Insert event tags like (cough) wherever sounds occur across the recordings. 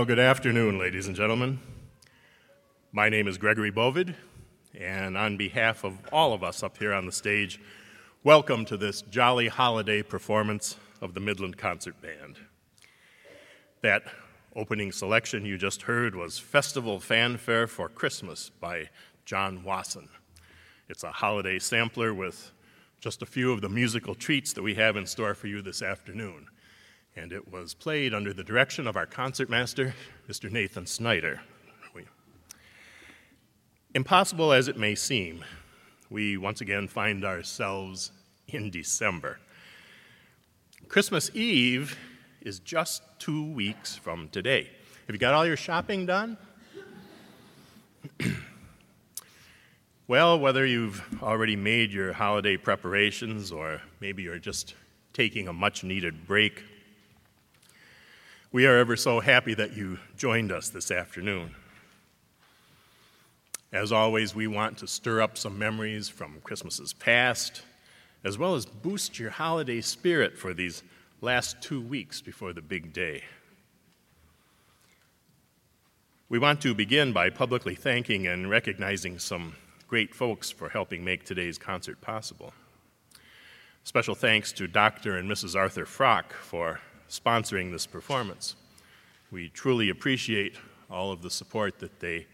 Well, good afternoon, ladies and gentlemen. My name is Gregory Bovid, and on behalf of all of us up here on the stage, welcome to this jolly holiday performance of the Midland Concert Band. That opening selection you just heard was Festival Fanfare for Christmas by John Wasson. It's a holiday sampler with just a few of the musical treats that we have in store for you this afternoon and it was played under the direction of our concertmaster, Mr. Nathan Snyder. Impossible as it may seem, we once again find ourselves in December. Christmas Eve is just two weeks from today. Have you got all your shopping done? (clears throat) well, whether you've already made your holiday preparations or maybe you're just taking a much needed break, we are ever so happy that you joined us this afternoon. As always, we want to stir up some memories from Christmases past, as well as boost your holiday spirit for these last two weeks before the big day. We want to begin by publicly thanking and recognizing some great folks for helping make today's concert possible. Special thanks to Dr. and Mrs. Arthur Frock for sponsoring this performance. We truly appreciate all of the support that they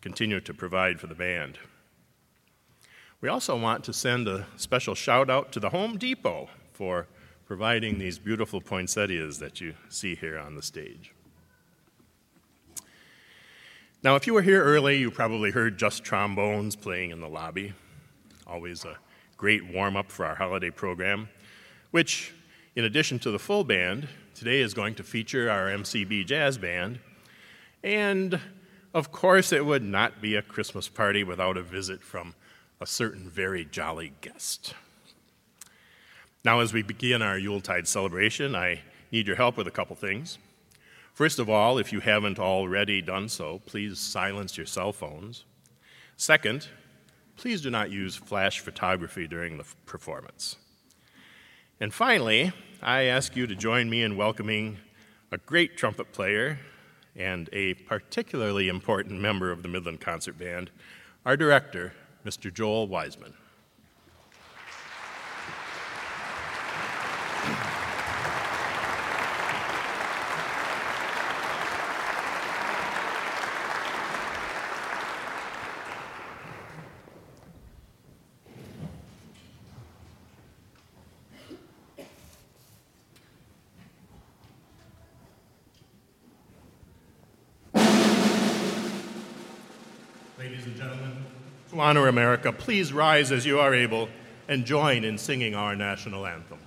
continue to provide for the band. We also want to send a special shout out to the Home Depot for providing these beautiful poinsettias that you see here on the stage. Now, if you were here early, you probably heard just trombones playing in the lobby. Always a great warm up for our holiday program, which in addition to the full band, today is going to feature our MCB Jazz Band. And of course, it would not be a Christmas party without a visit from a certain very jolly guest. Now, as we begin our Yuletide celebration, I need your help with a couple things. First of all, if you haven't already done so, please silence your cell phones. Second, please do not use flash photography during the performance. And finally, I ask you to join me in welcoming a great trumpet player and a particularly important member of the Midland Concert Band, our director, Mr. Joel Wiseman. Honor America, please rise as you are able and join in singing our national anthem.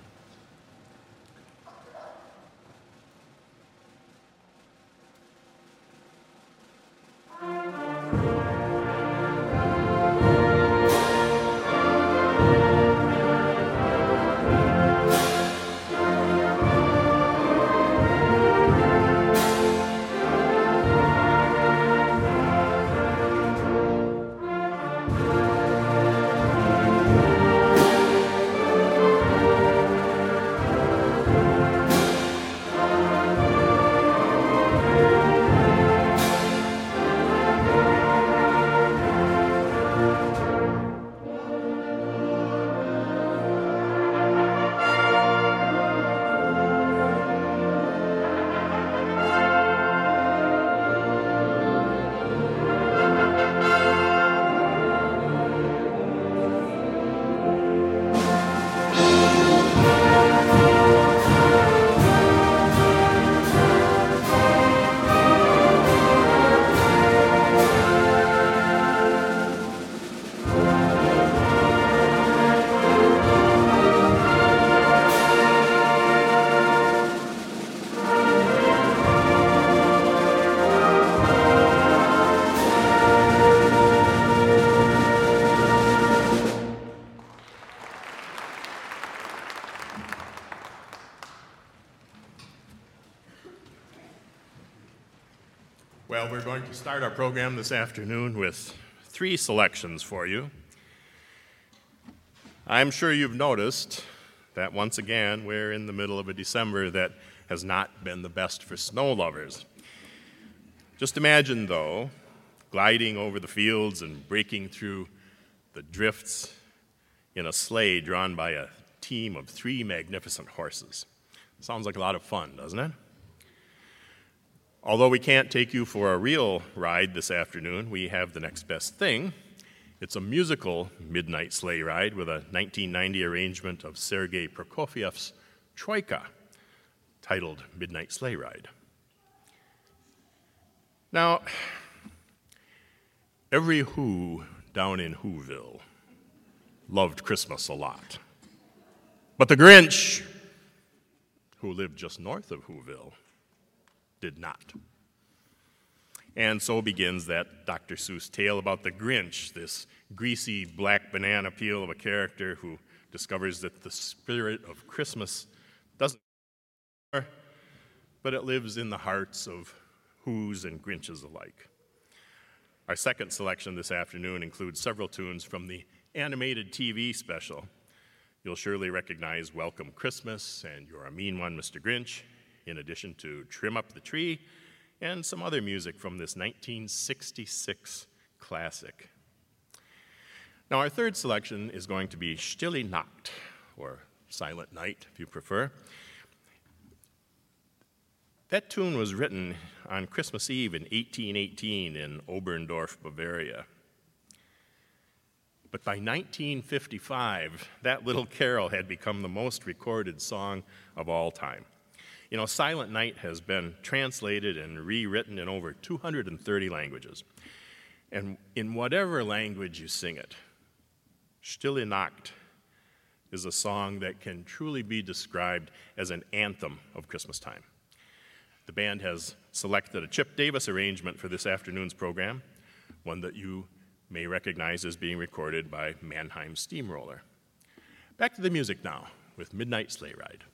Start our program this afternoon with three selections for you. I'm sure you've noticed that once again we're in the middle of a December that has not been the best for snow lovers. Just imagine, though, gliding over the fields and breaking through the drifts in a sleigh drawn by a team of three magnificent horses. Sounds like a lot of fun, doesn't it? Although we can't take you for a real ride this afternoon, we have the next best thing. It's a musical midnight sleigh ride with a 1990 arrangement of Sergei Prokofiev's Troika, titled Midnight Sleigh Ride. Now, every Who down in Whoville loved Christmas a lot. But the Grinch, who lived just north of Whoville, did not. And so begins that Dr. Seuss tale about the Grinch, this greasy black banana peel of a character who discovers that the spirit of Christmas doesn't, but it lives in the hearts of Who's and Grinches alike. Our second selection this afternoon includes several tunes from the animated TV special. You'll surely recognize Welcome Christmas and You're a Mean One, Mr. Grinch, in addition to Trim Up the Tree and some other music from this 1966 classic. Now, our third selection is going to be Stille Nacht, or Silent Night, if you prefer. That tune was written on Christmas Eve in 1818 in Oberndorf, Bavaria. But by 1955, that little carol had become the most recorded song of all time. You know, Silent Night has been translated and rewritten in over 230 languages. And in whatever language you sing it, Stille Nacht is a song that can truly be described as an anthem of Christmas time. The band has selected a Chip Davis arrangement for this afternoon's program, one that you may recognize as being recorded by Mannheim Steamroller. Back to the music now with Midnight Sleigh Ride.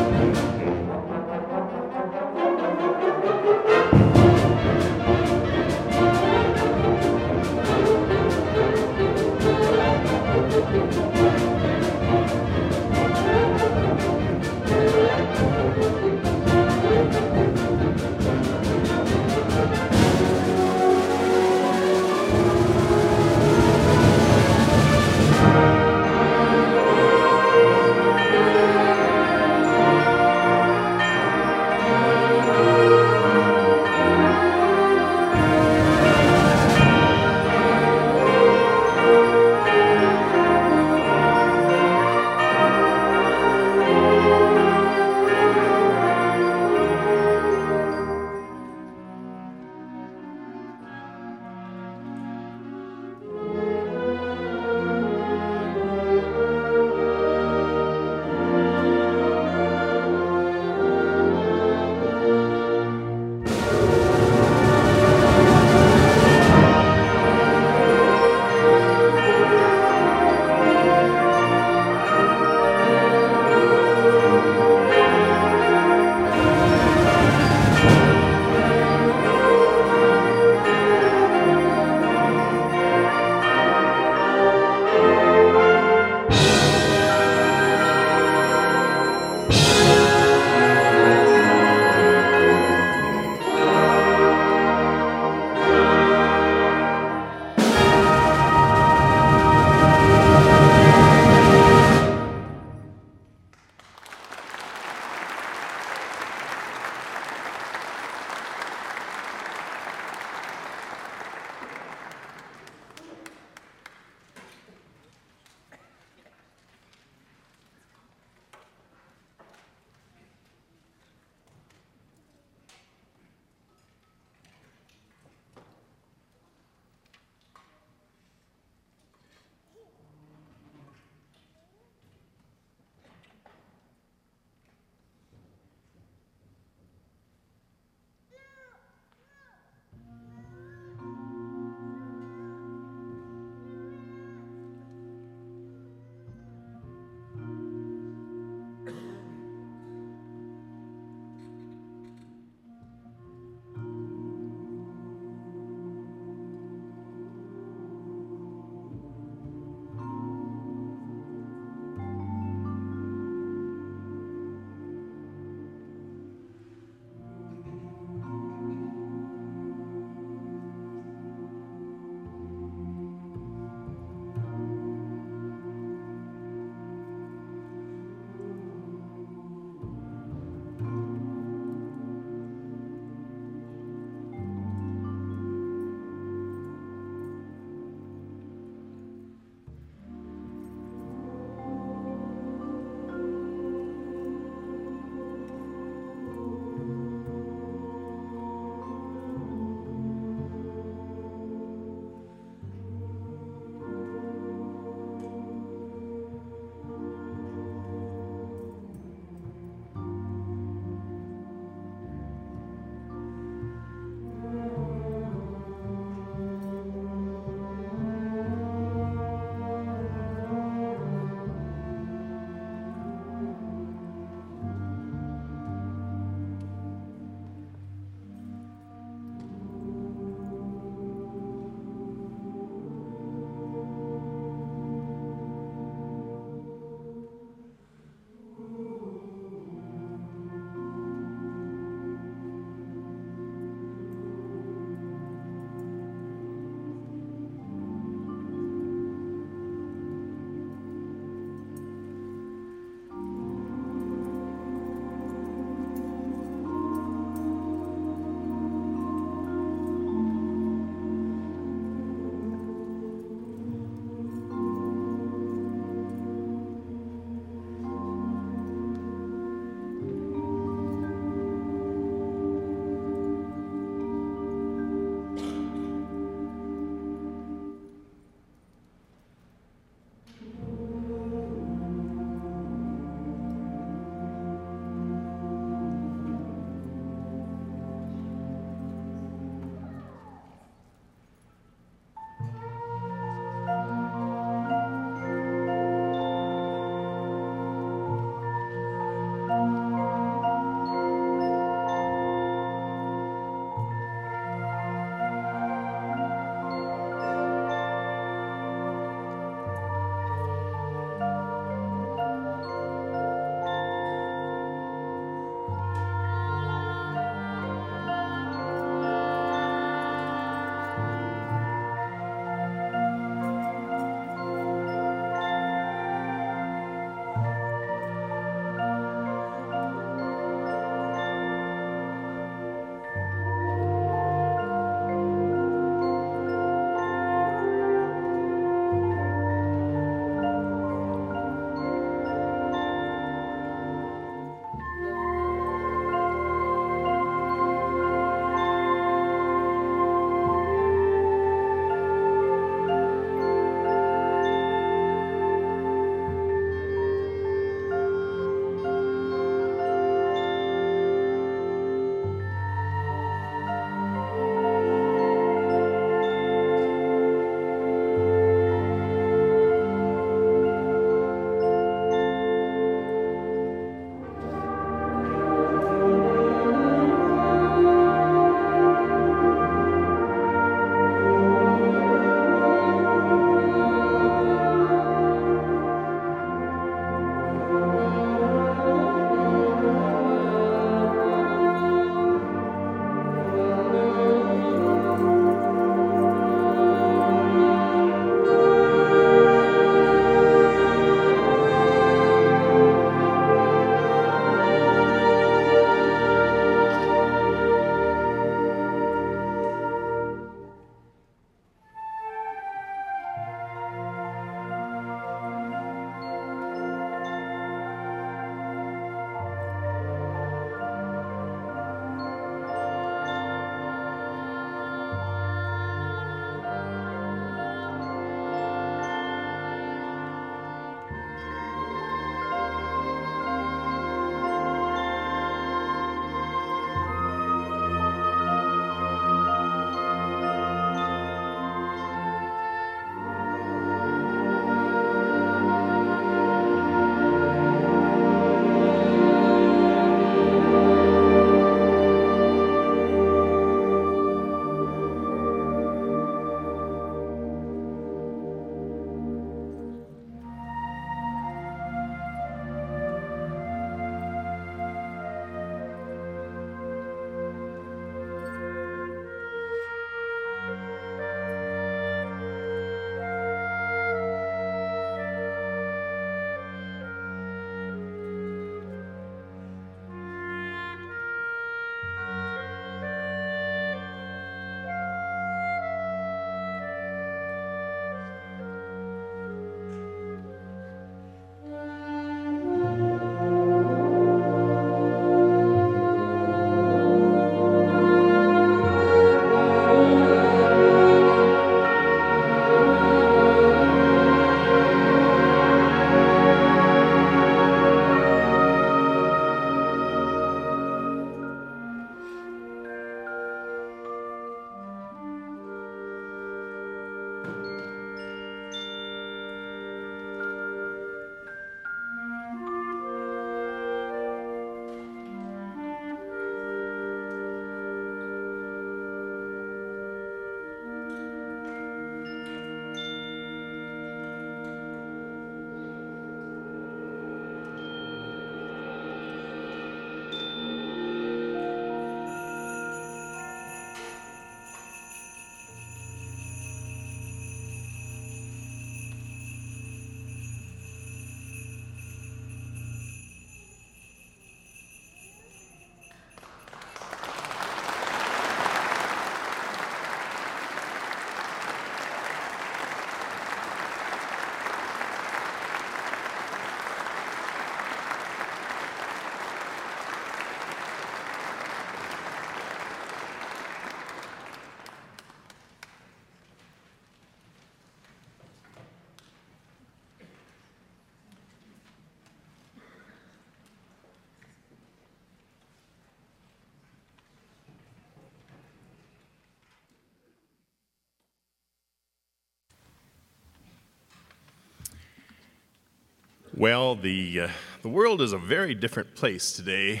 Well, the, uh, the world is a very different place today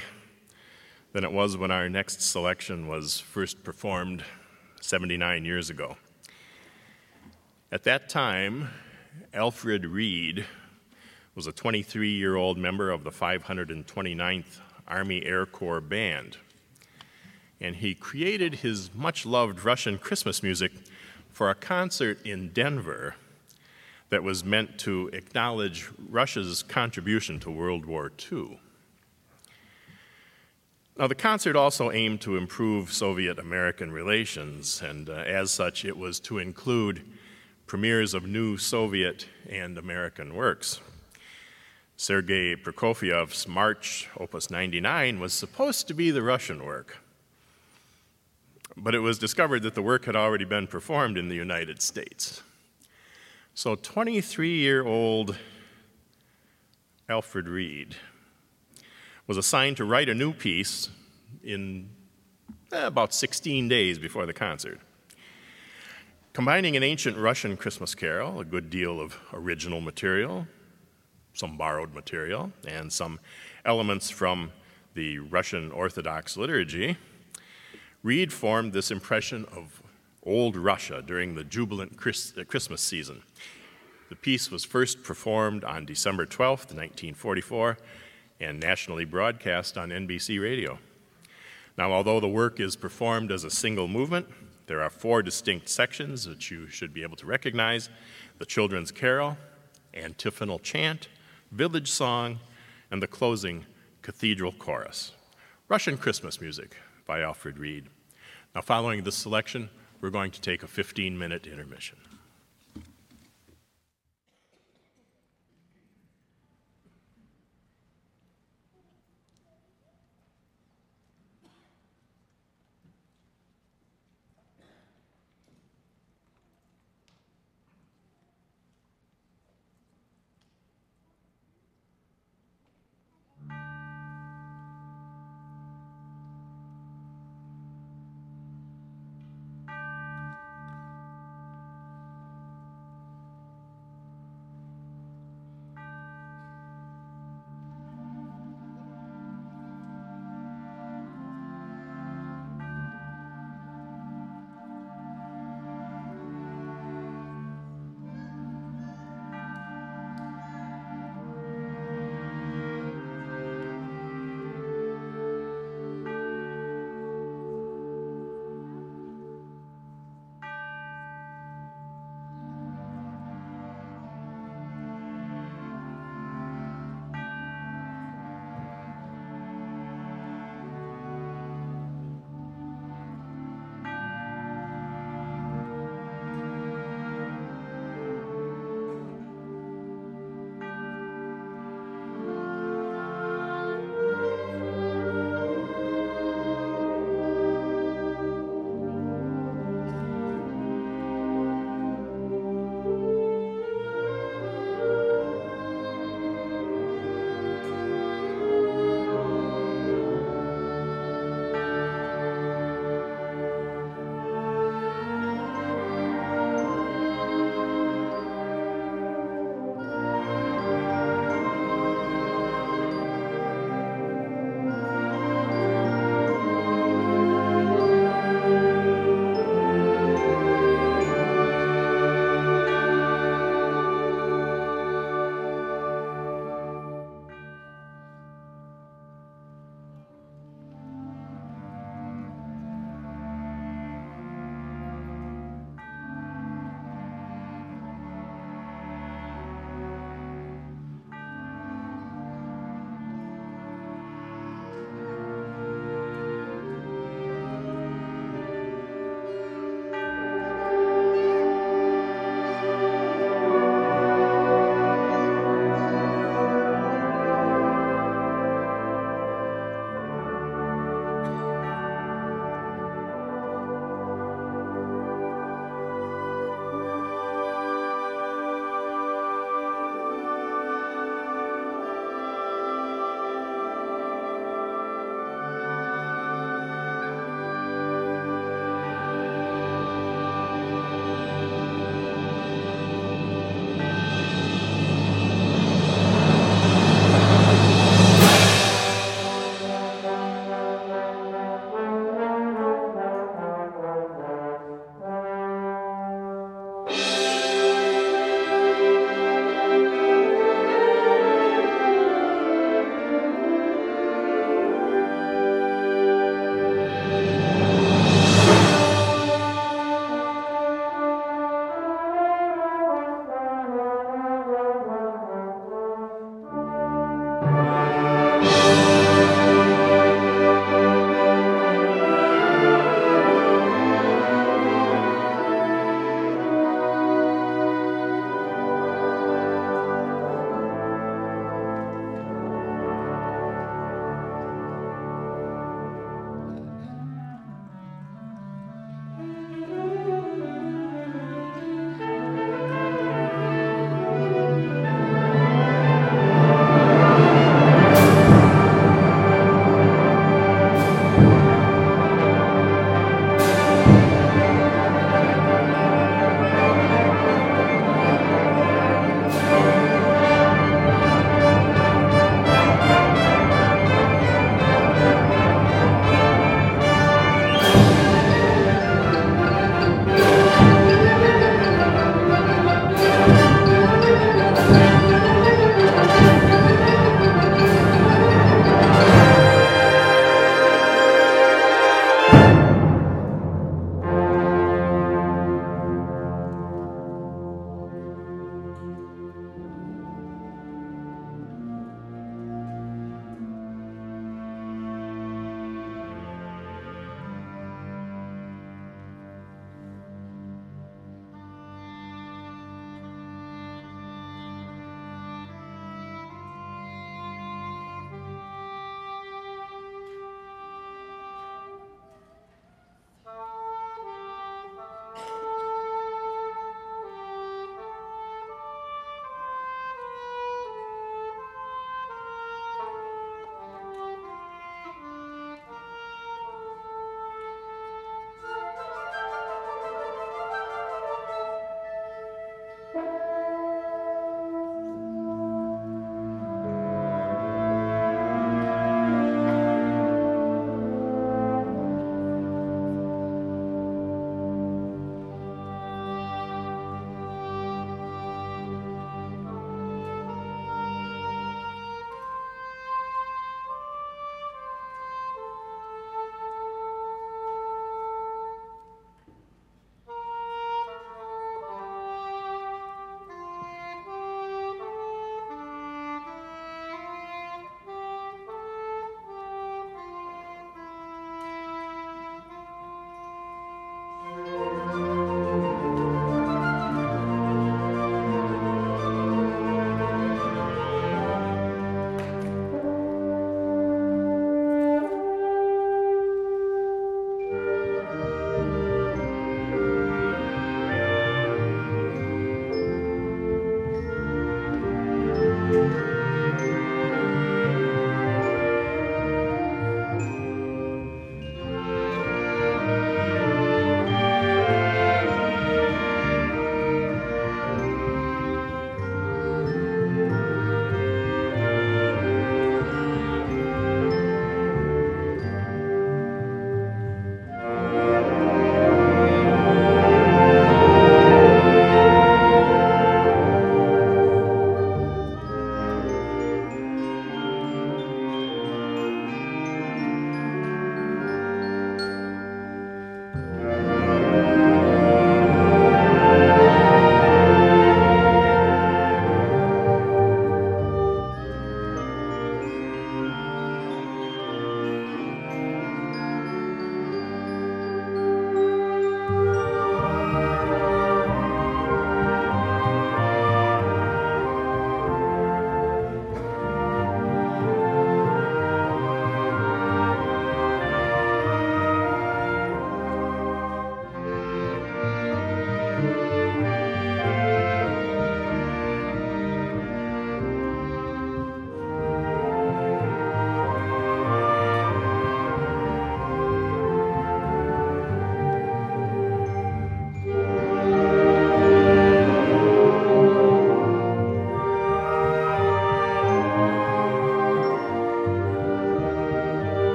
than it was when our next selection was first performed 79 years ago. At that time, Alfred Reed was a 23 year old member of the 529th Army Air Corps Band. And he created his much loved Russian Christmas music for a concert in Denver that was meant to acknowledge Russia's contribution to World War II. Now, the concert also aimed to improve Soviet American relations, and uh, as such, it was to include premieres of new Soviet and American works. Sergei Prokofiev's March, Opus 99, was supposed to be the Russian work, but it was discovered that the work had already been performed in the United States. So 23 year old Alfred Reed was assigned to write a new piece in eh, about 16 days before the concert. Combining an ancient Russian Christmas carol, a good deal of original material, some borrowed material, and some elements from the Russian Orthodox liturgy, Reed formed this impression of old Russia during the jubilant uh, Christmas season. The piece was first performed on December 12, 1944, and nationally broadcast on NBC radio. Now, although the work is performed as a single movement, there are four distinct sections that you should be able to recognize the Children's Carol, Antiphonal Chant, Village Song, and the closing Cathedral Chorus. Russian Christmas Music by Alfred Reed. Now, following this selection, we're going to take a 15 minute intermission.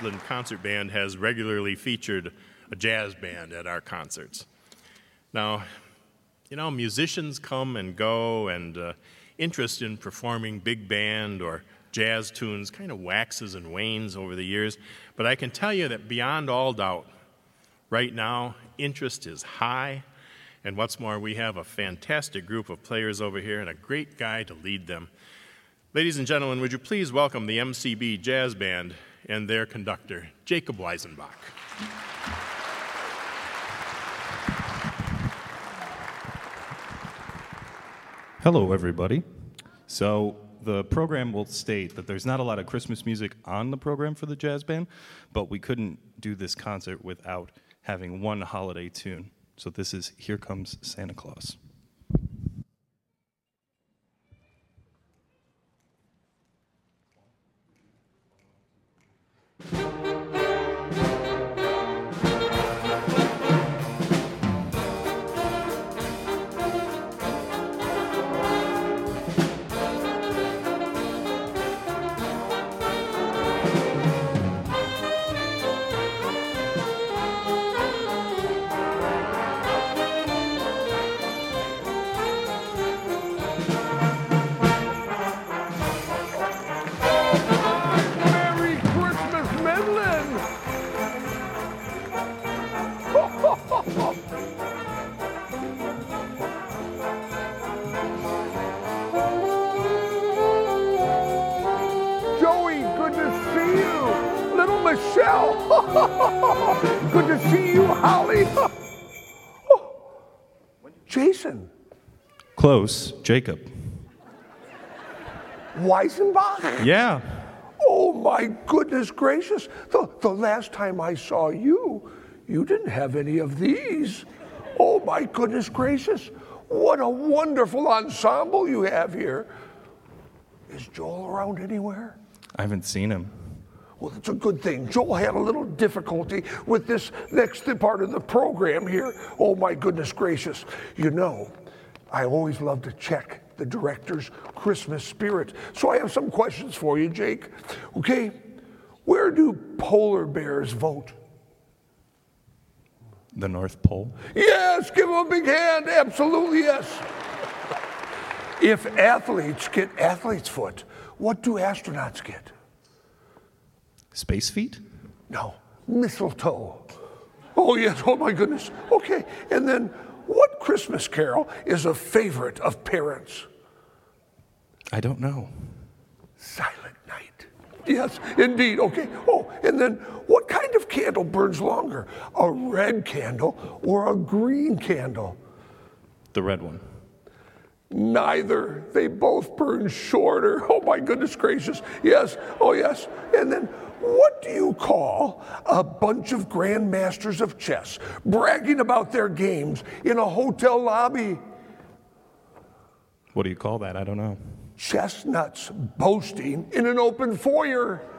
Midland Concert Band has regularly featured a jazz band at our concerts. Now, you know, musicians come and go, and uh, interest in performing big band or jazz tunes kind of waxes and wanes over the years. But I can tell you that beyond all doubt, right now, interest is high. And what's more, we have a fantastic group of players over here and a great guy to lead them. Ladies and gentlemen, would you please welcome the MCB Jazz Band and their conductor, Jacob Weisenbach. Hello, everybody. So, the program will state that there's not a lot of Christmas music on the program for the jazz band, but we couldn't do this concert without having one holiday tune. So, this is Here Comes Santa Claus. Good to see you, Holly. (laughs) Oh. Jason Close, Jacob. Weisenbach? Yeah. Oh my goodness gracious. The, the last time I saw you, you didn't have any of these. Oh my goodness gracious. What a wonderful ensemble you have here. Is Joel around anywhere? I haven't seen him. Well, that's a good thing. Joel had a little difficulty with this next part of the program here. Oh, my goodness gracious. You know, I always love to check the director's Christmas spirit. So I have some questions for you, Jake. Okay, where do polar bears vote? The North Pole. Yes, give him a big hand. Absolutely, yes. If athletes get athlete's foot, what do astronauts get? Space feet? No, mistletoe. Oh, yes, oh my goodness. Okay, and then what Christmas carol is a favorite of parents? I don't know. Silent Night. Yes, indeed. Okay. Oh, and then what kind of candle burns longer? A red candle or a green candle? The red one. Neither. They both burn shorter. Oh my goodness gracious. Yes. Oh yes. And then what do you call a bunch of grandmasters of chess bragging about their games in a hotel lobby? What do you call that? I don't know. Chestnuts boasting in an open foyer. (laughs)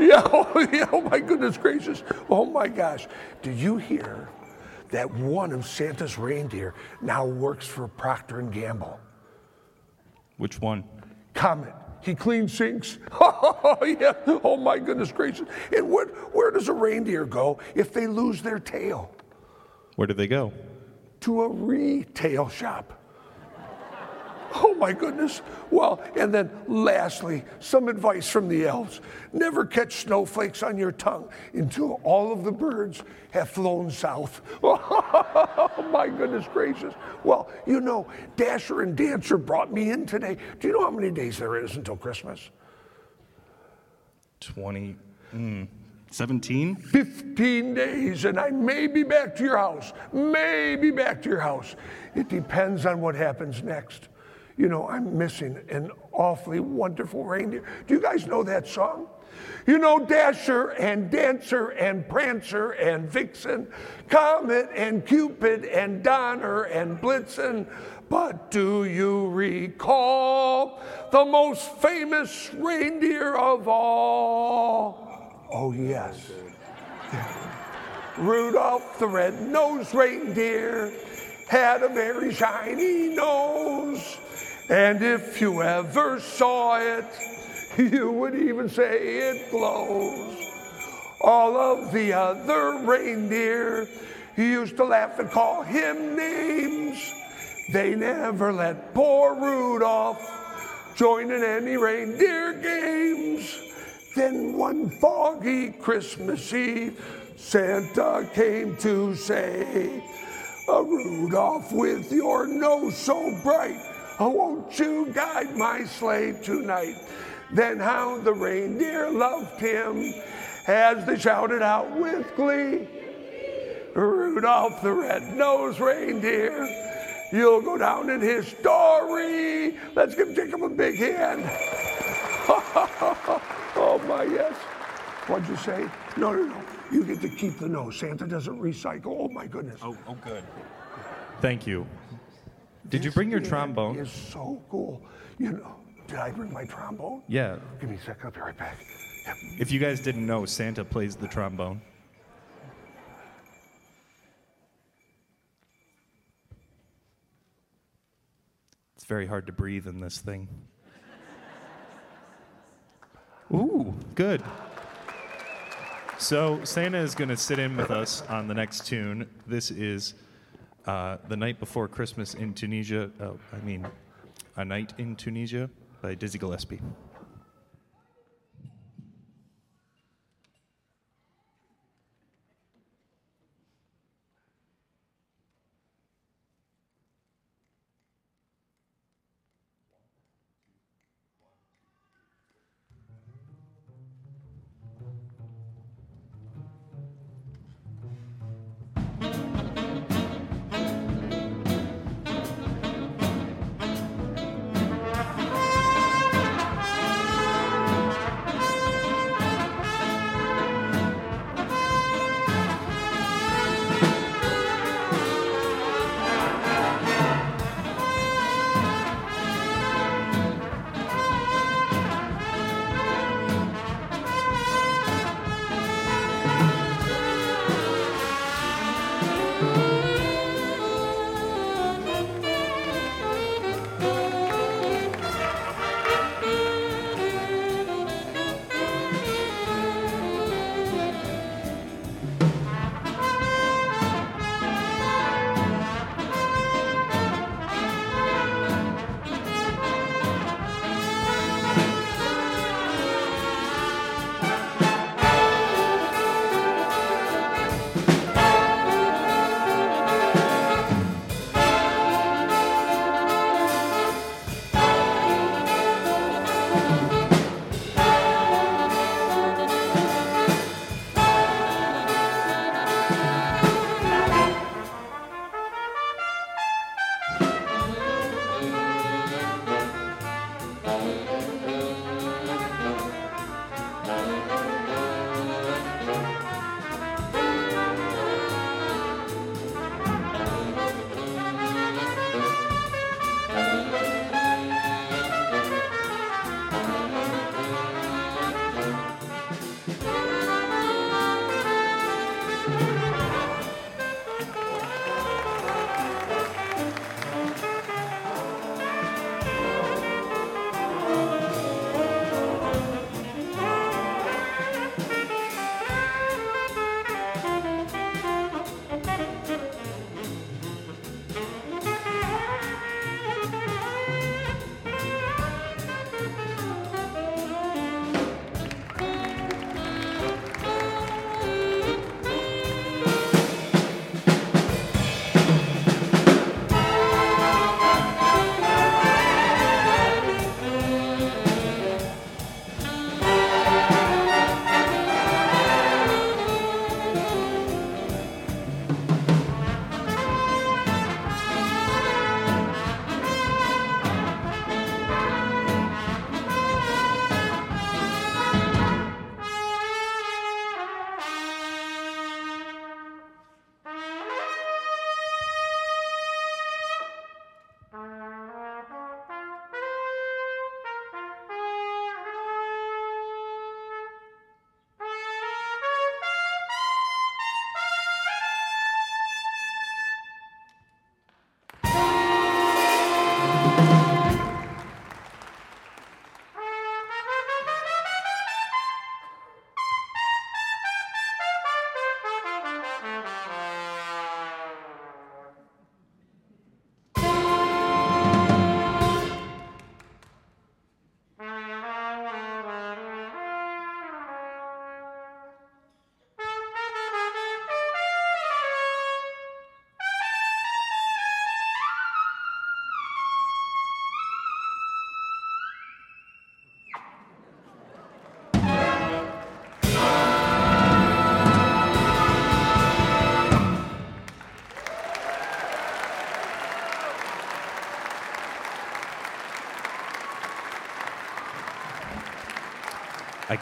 Yeah, oh, yeah, oh my goodness gracious. Oh my gosh. Did you hear that one of Santa's reindeer now works for Procter and Gamble? Which one? Comet. He cleans sinks. (laughs) Oh, yeah. Oh, my goodness gracious. And what, where does a reindeer go if they lose their tail? Where do they go? To a retail shop. Oh, my goodness. Well, and then lastly, some advice from the elves. Never catch snowflakes on your tongue until all of the birds have flown south. (laughs) Oh, my goodness gracious. Well, you know, Dasher and Dancer brought me in today. Do you know how many days there is until Christmas? 20. Mm, 17? 15 days, and I may be back to your house. May be back to your house. It depends on what happens next. You know, I'm missing an awfully wonderful reindeer. Do you guys know that song? You know, Dasher and Dancer and Prancer and Vixen, Comet and Cupid and Donner and Blitzen. But do you recall the most famous reindeer of all? Oh, yes. (laughs) Rudolph the red-nosed reindeer had a very shiny nose. And if you ever saw it, you would even say it glows. All of the other reindeer used to laugh and call him names. They never let poor Rudolph join in any reindeer games. Then one foggy Christmas Eve, Santa came to say, "A Rudolph, with your nose so bright, oh, won't you guide my sleigh tonight? Then how the reindeer loved him as they shouted out with glee, Rudolph the red-nosed reindeer, you'll go down in history. Let's give Jacob a big hand. (laughs) oh my yes. What'd you say? No, no, no. You get to keep the nose. Santa doesn't recycle. Oh my goodness. Oh, oh, good. Thank you. Did you bring your trombone? Is so cool. You know, did I bring my trombone? Yeah. Give me a second. I'll be right back. Yep. If you guys didn't know, Santa plays the trombone. It's very hard to breathe in this thing. (laughs) Ooh, good. So Santa is going to sit in with us on the next tune. This is uh, "The Night Before Christmas in Tunisia." Oh, I mean, "A Night in Tunisia" by Dizzy Gillespie.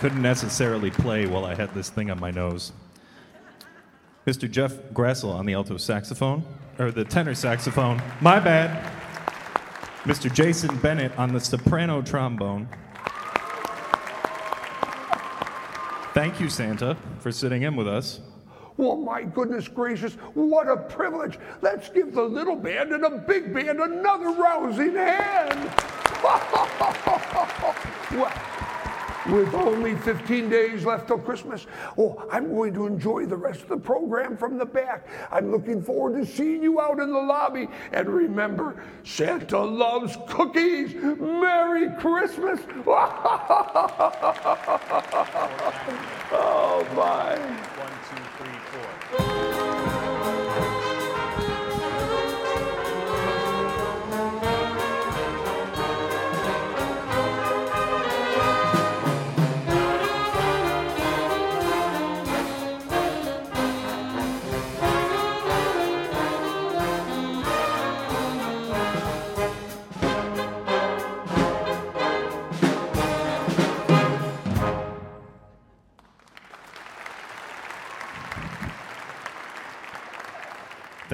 Couldn't necessarily play while I had this thing on my nose. Mr. Jeff Grassel on the alto saxophone, or the tenor saxophone. My bad. Mr. Jason Bennett on the soprano trombone. Thank you, Santa, for sitting in with us. Well, my goodness gracious, what a privilege. Let's give the little band and the big band another rousing hand. (laughs) well, with only 15 days left till Christmas, oh, I'm going to enjoy the rest of the program from the back. I'm looking forward to seeing you out in the lobby. And remember, Santa loves cookies. Merry Christmas. (laughs) oh, my.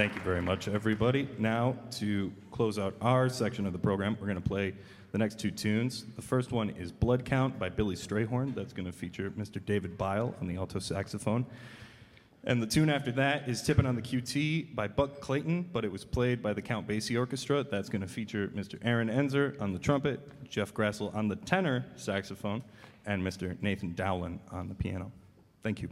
Thank you very much, everybody. Now, to close out our section of the program, we're going to play the next two tunes. The first one is Blood Count by Billy Strayhorn. That's going to feature Mr. David Bile on the alto saxophone. And the tune after that is Tippin' on the QT by Buck Clayton, but it was played by the Count Basie Orchestra. That's going to feature Mr. Aaron Enzer on the trumpet, Jeff Grassel on the tenor saxophone, and Mr. Nathan Dowland on the piano. Thank you.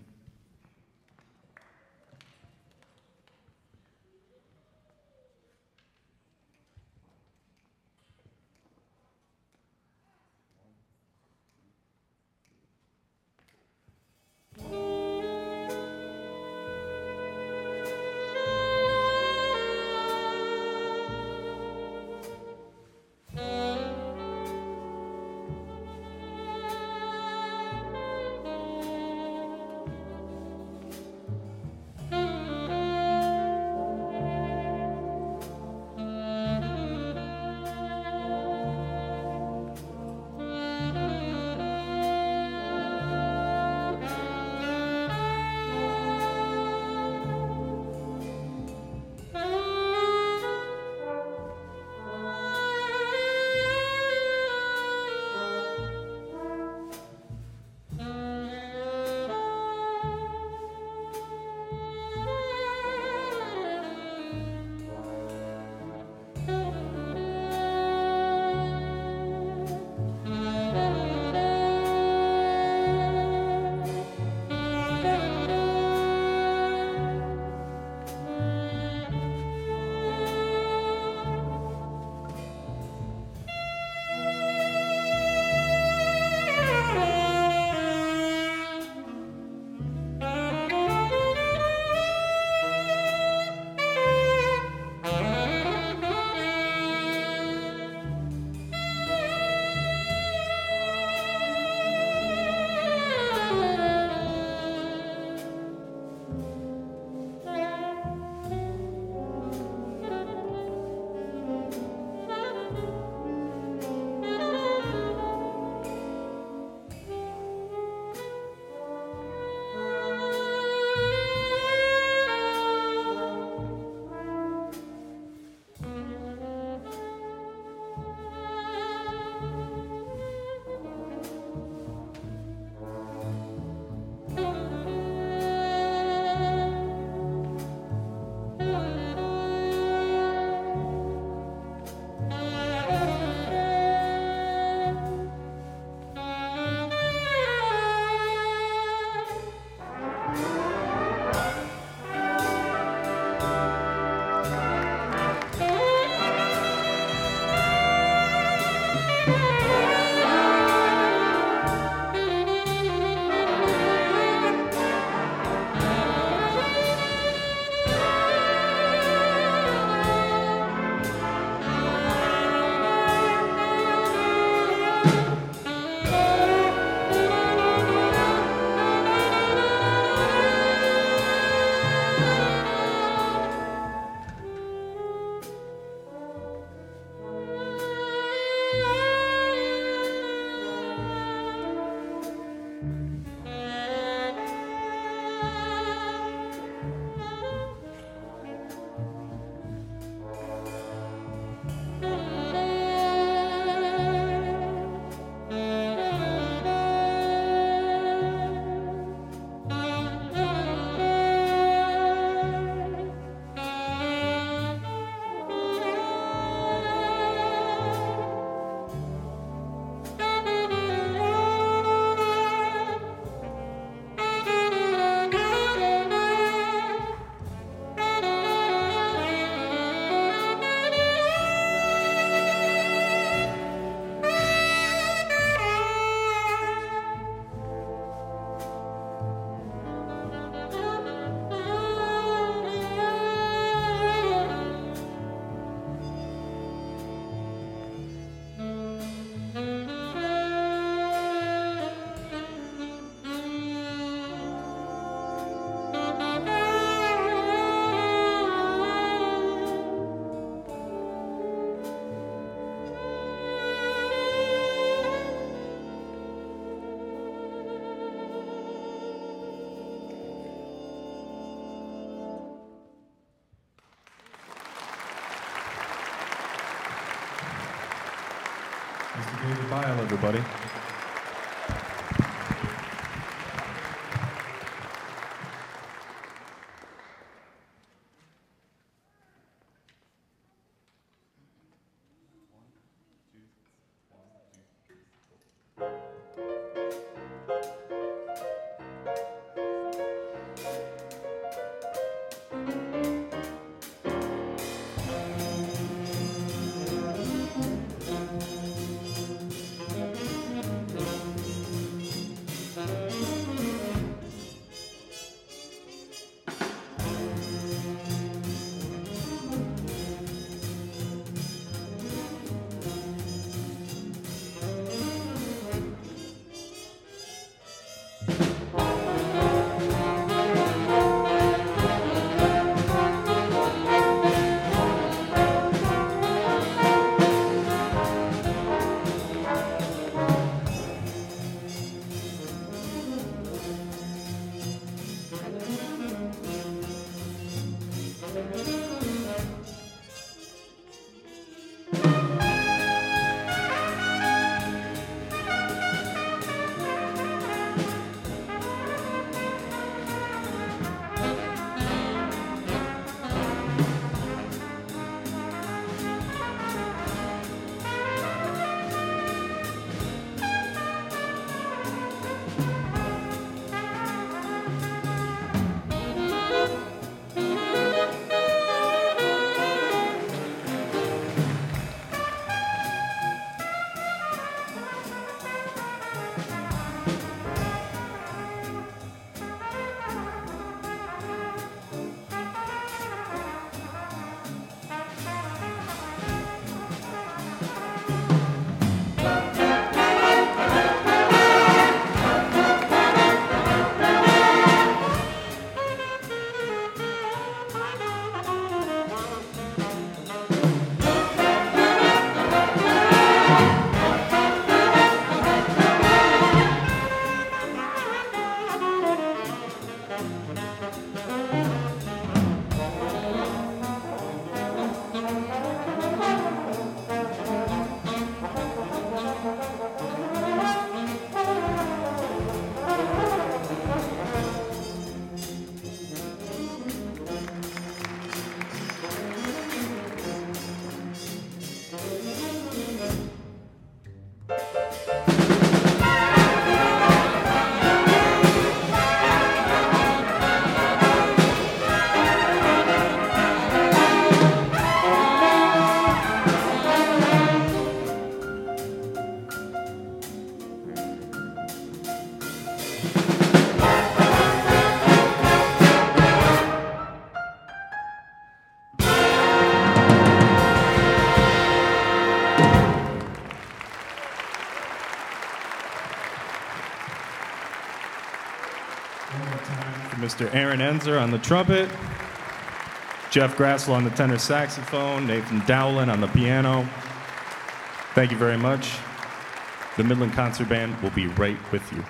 Everybody. Mr. Aaron Enzer on the trumpet, Jeff Grassel on the tenor saxophone, Nathan Dowland on the piano. Thank you very much. The Midland Concert Band will be right with you.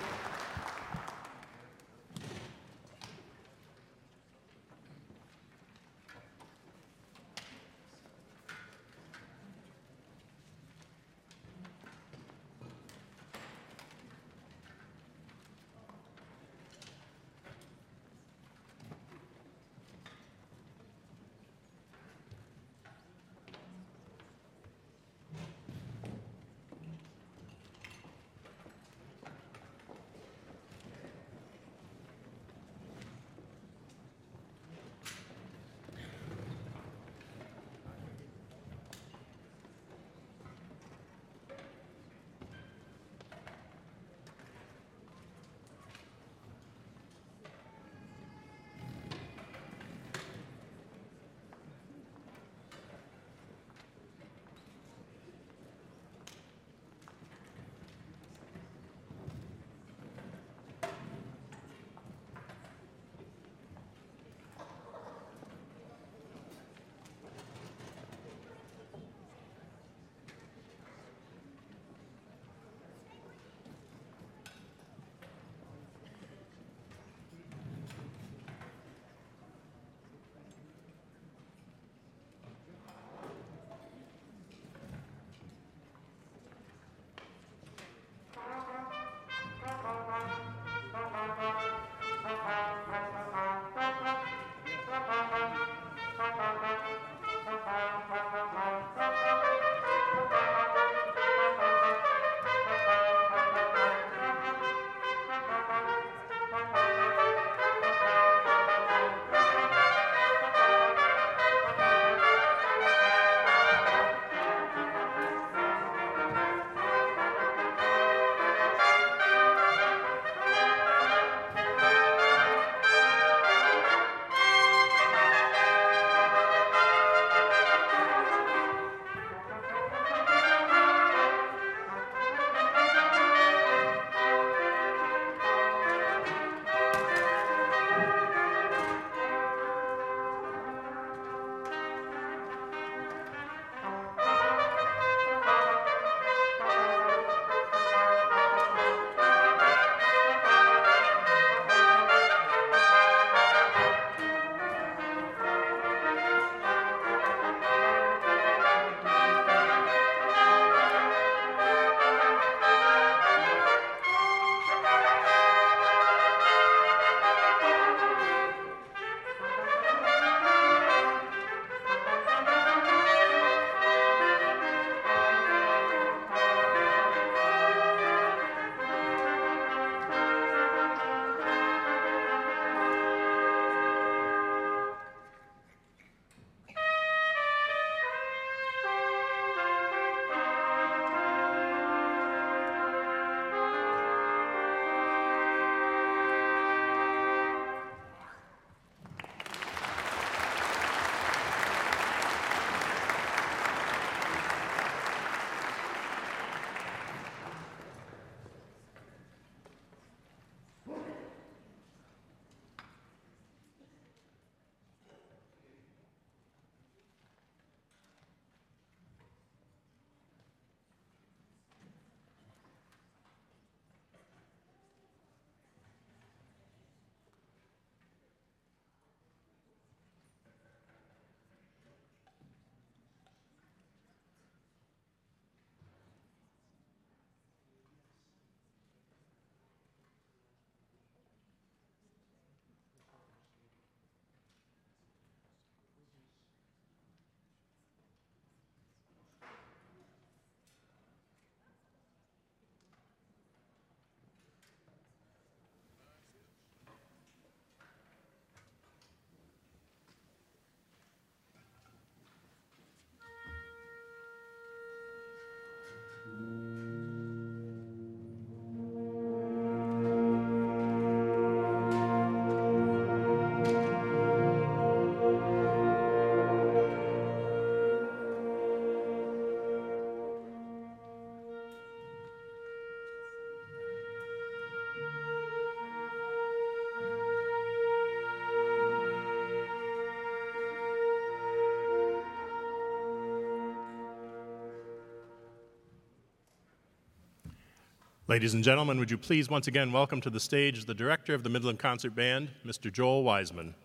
Ladies and gentlemen, would you please once again welcome to the stage the director of the Midland Concert Band, Mr. Joel Wiseman.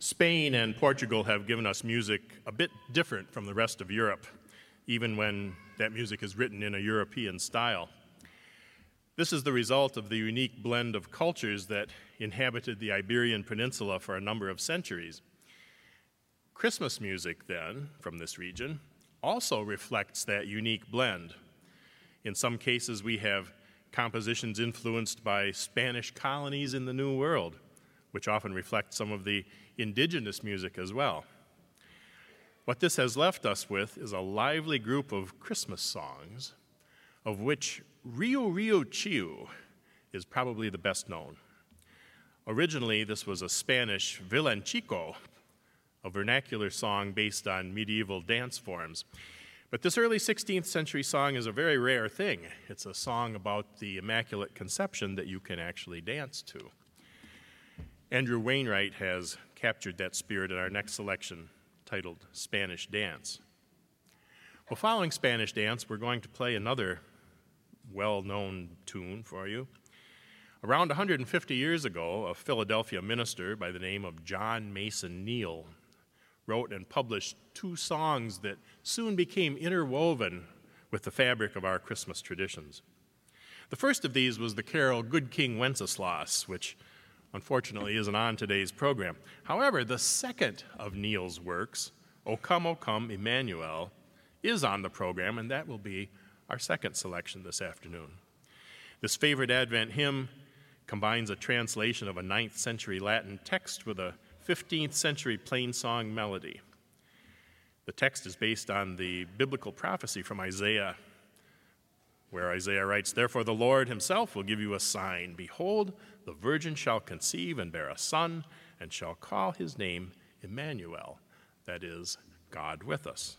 Spain and Portugal have given us music a bit different from the rest of Europe, even when that music is written in a European style. This is the result of the unique blend of cultures that inhabited the Iberian Peninsula for a number of centuries. Christmas music, then, from this region, also reflects that unique blend. In some cases, we have compositions influenced by Spanish colonies in the New World, which often reflect some of the indigenous music as well. What this has left us with is a lively group of Christmas songs, of which Riu Riu Chiu is probably the best known. Originally, this was a Spanish villancico, a vernacular song based on medieval dance forms. But this early 16th century song is a very rare thing. It's a song about the Immaculate Conception that you can actually dance to. Andrew Wainwright has captured that spirit in our next selection titled Spanish Dance. Well, following Spanish Dance, we're going to play another well known tune for you. Around 150 years ago, a Philadelphia minister by the name of John Mason Neale wrote and published two songs that soon became interwoven with the fabric of our Christmas traditions. The first of these was the carol Good King Wenceslas, which unfortunately isn't on today's program. However, the second of Neale's works, O Come, O Come, Emmanuel, is on the program, and that will be our second selection this afternoon. This favorite Advent hymn combines a translation of a 9th century Latin text with a 15th century plain song melody. The text is based on the biblical prophecy from Isaiah, where Isaiah writes, Therefore the Lord himself will give you a sign. Behold, the virgin shall conceive and bear a son, and shall call his name Emmanuel, that is, God with us.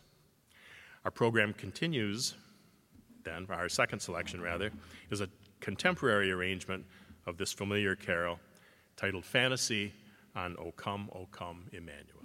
Our program continues then, our second selection rather, is a contemporary arrangement of this familiar carol titled Fantasy on O Come, O Come, Emmanuel.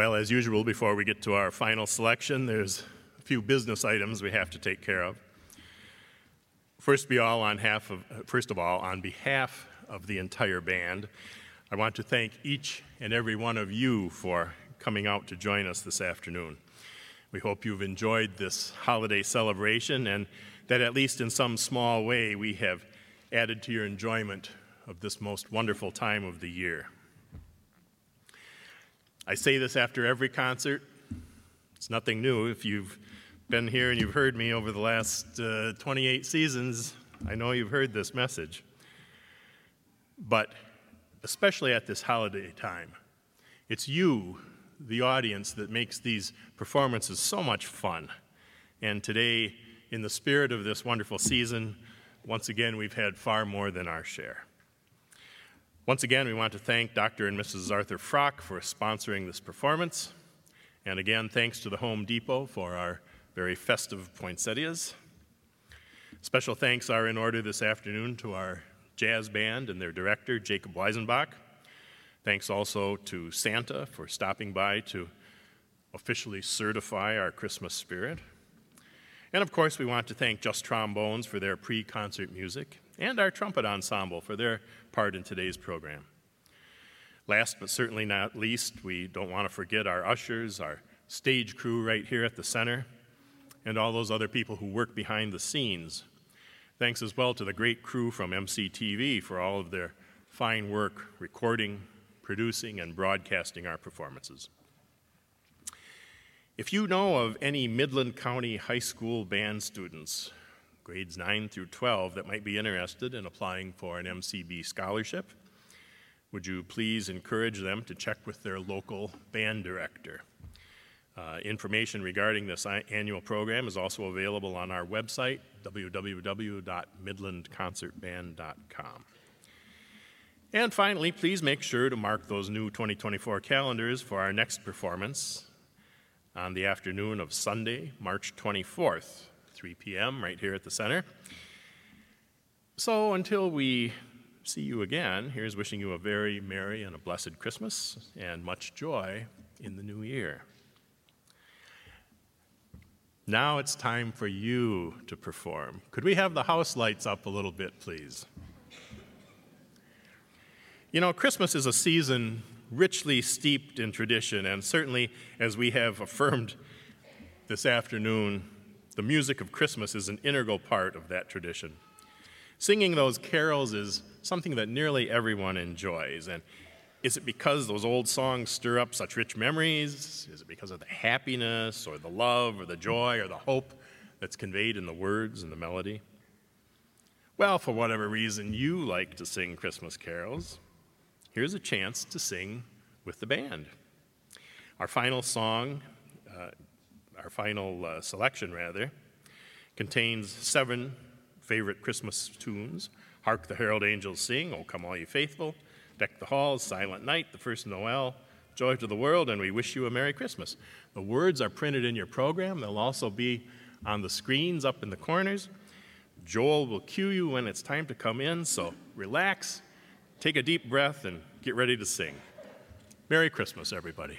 Well, as usual, before we get to our final selection, there's a few business items we have to take care of. First, be all on half of, first of all, on behalf of the entire band, I want to thank each and every one of you for coming out to join us this afternoon. We hope you've enjoyed this holiday celebration and that, at least in some small way, we have added to your enjoyment of this most wonderful time of the year. I say this after every concert. It's nothing new. If you've been here and you've heard me over the last uh, 28 seasons, I know you've heard this message. But especially at this holiday time, it's you, the audience, that makes these performances so much fun. And today, in the spirit of this wonderful season, once again, we've had far more than our share. Once again, we want to thank Dr. and Mrs. Arthur Frock for sponsoring this performance. And again, thanks to the Home Depot for our very festive poinsettias. Special thanks are in order this afternoon to our jazz band and their director, Jacob Weisenbach. Thanks also to Santa for stopping by to officially certify our Christmas spirit. And of course, we want to thank Just Trombones for their pre concert music and our trumpet ensemble for their part in today's program. Last but certainly not least, we don't want to forget our ushers, our stage crew right here at the center, and all those other people who work behind the scenes. Thanks as well to the great crew from MCTV for all of their fine work recording, producing, and broadcasting our performances. If you know of any Midland County High School band students, grades 9 through 12, that might be interested in applying for an MCB scholarship, would you please encourage them to check with their local band director? Uh, information regarding this annual program is also available on our website, www.midlandconcertband.com. And finally, please make sure to mark those new 2024 calendars for our next performance on the afternoon of Sunday, March 24th, 3 p.m., right here at the center. So until we see you again, here's wishing you a very merry and a blessed Christmas and much joy in the new year. Now it's time for you to perform. Could we have the house lights up a little bit, please? You know, Christmas is a season richly steeped in tradition, and certainly, as we have affirmed this afternoon, the music of Christmas is an integral part of that tradition. Singing those carols is something that nearly everyone enjoys, and is it because those old songs stir up such rich memories? Is it because of the happiness or the love or the joy or the hope that's conveyed in the words and the melody? Well, for whatever reason you like to sing Christmas carols, here's a chance to sing with the band. Our final song, our final uh, selection rather, contains seven favorite Christmas tunes Hark the Herald Angels Sing, O Come All Ye Faithful. Deck the halls, Silent Night, the first Noel, Joy to the World, and we wish you a Merry Christmas. The words are printed in your program. They'll also be on the screens up in the corners. Joel will cue you when it's time to come in, so relax, take a deep breath, and get ready to sing. Merry Christmas, everybody.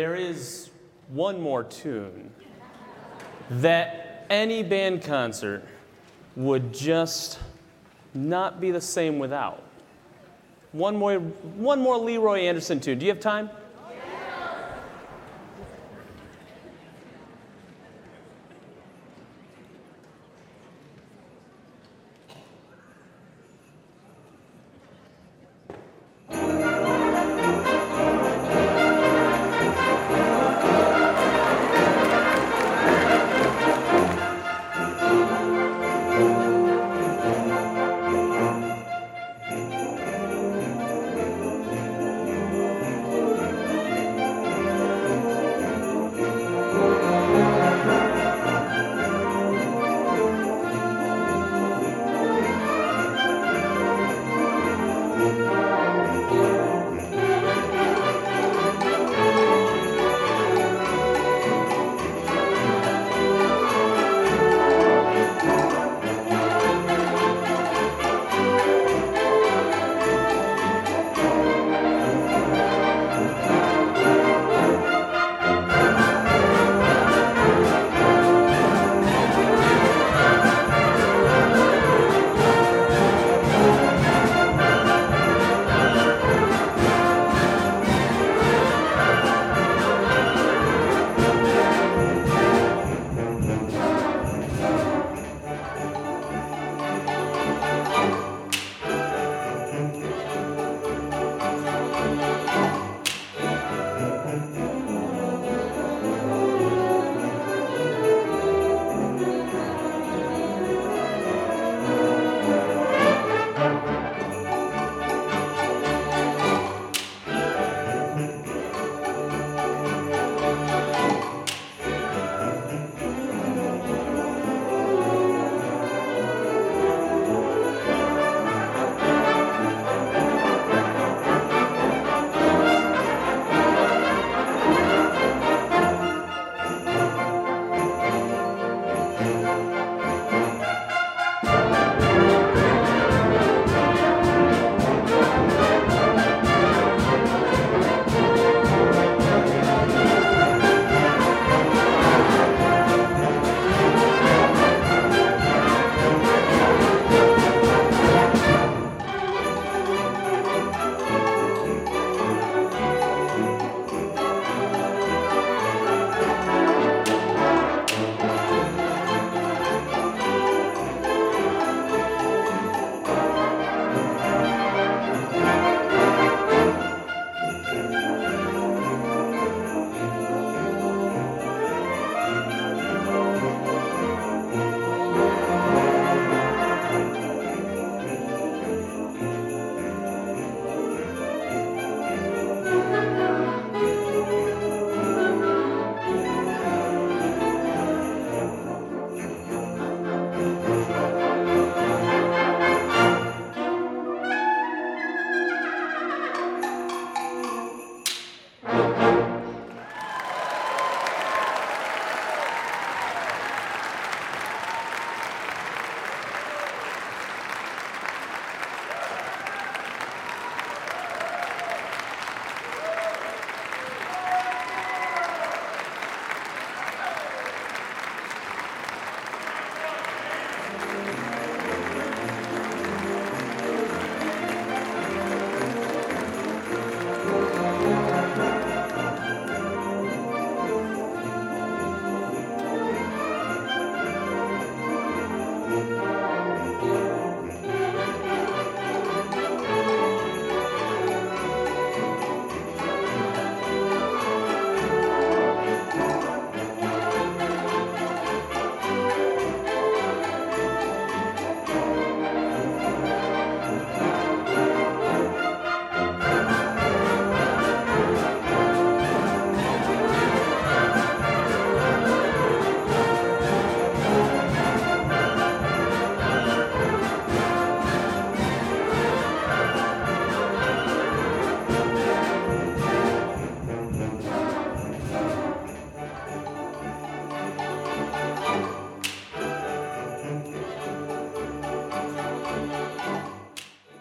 There is one more tune that any band concert would just not be the same without. One more, one more Leroy Anderson tune. Do you have time?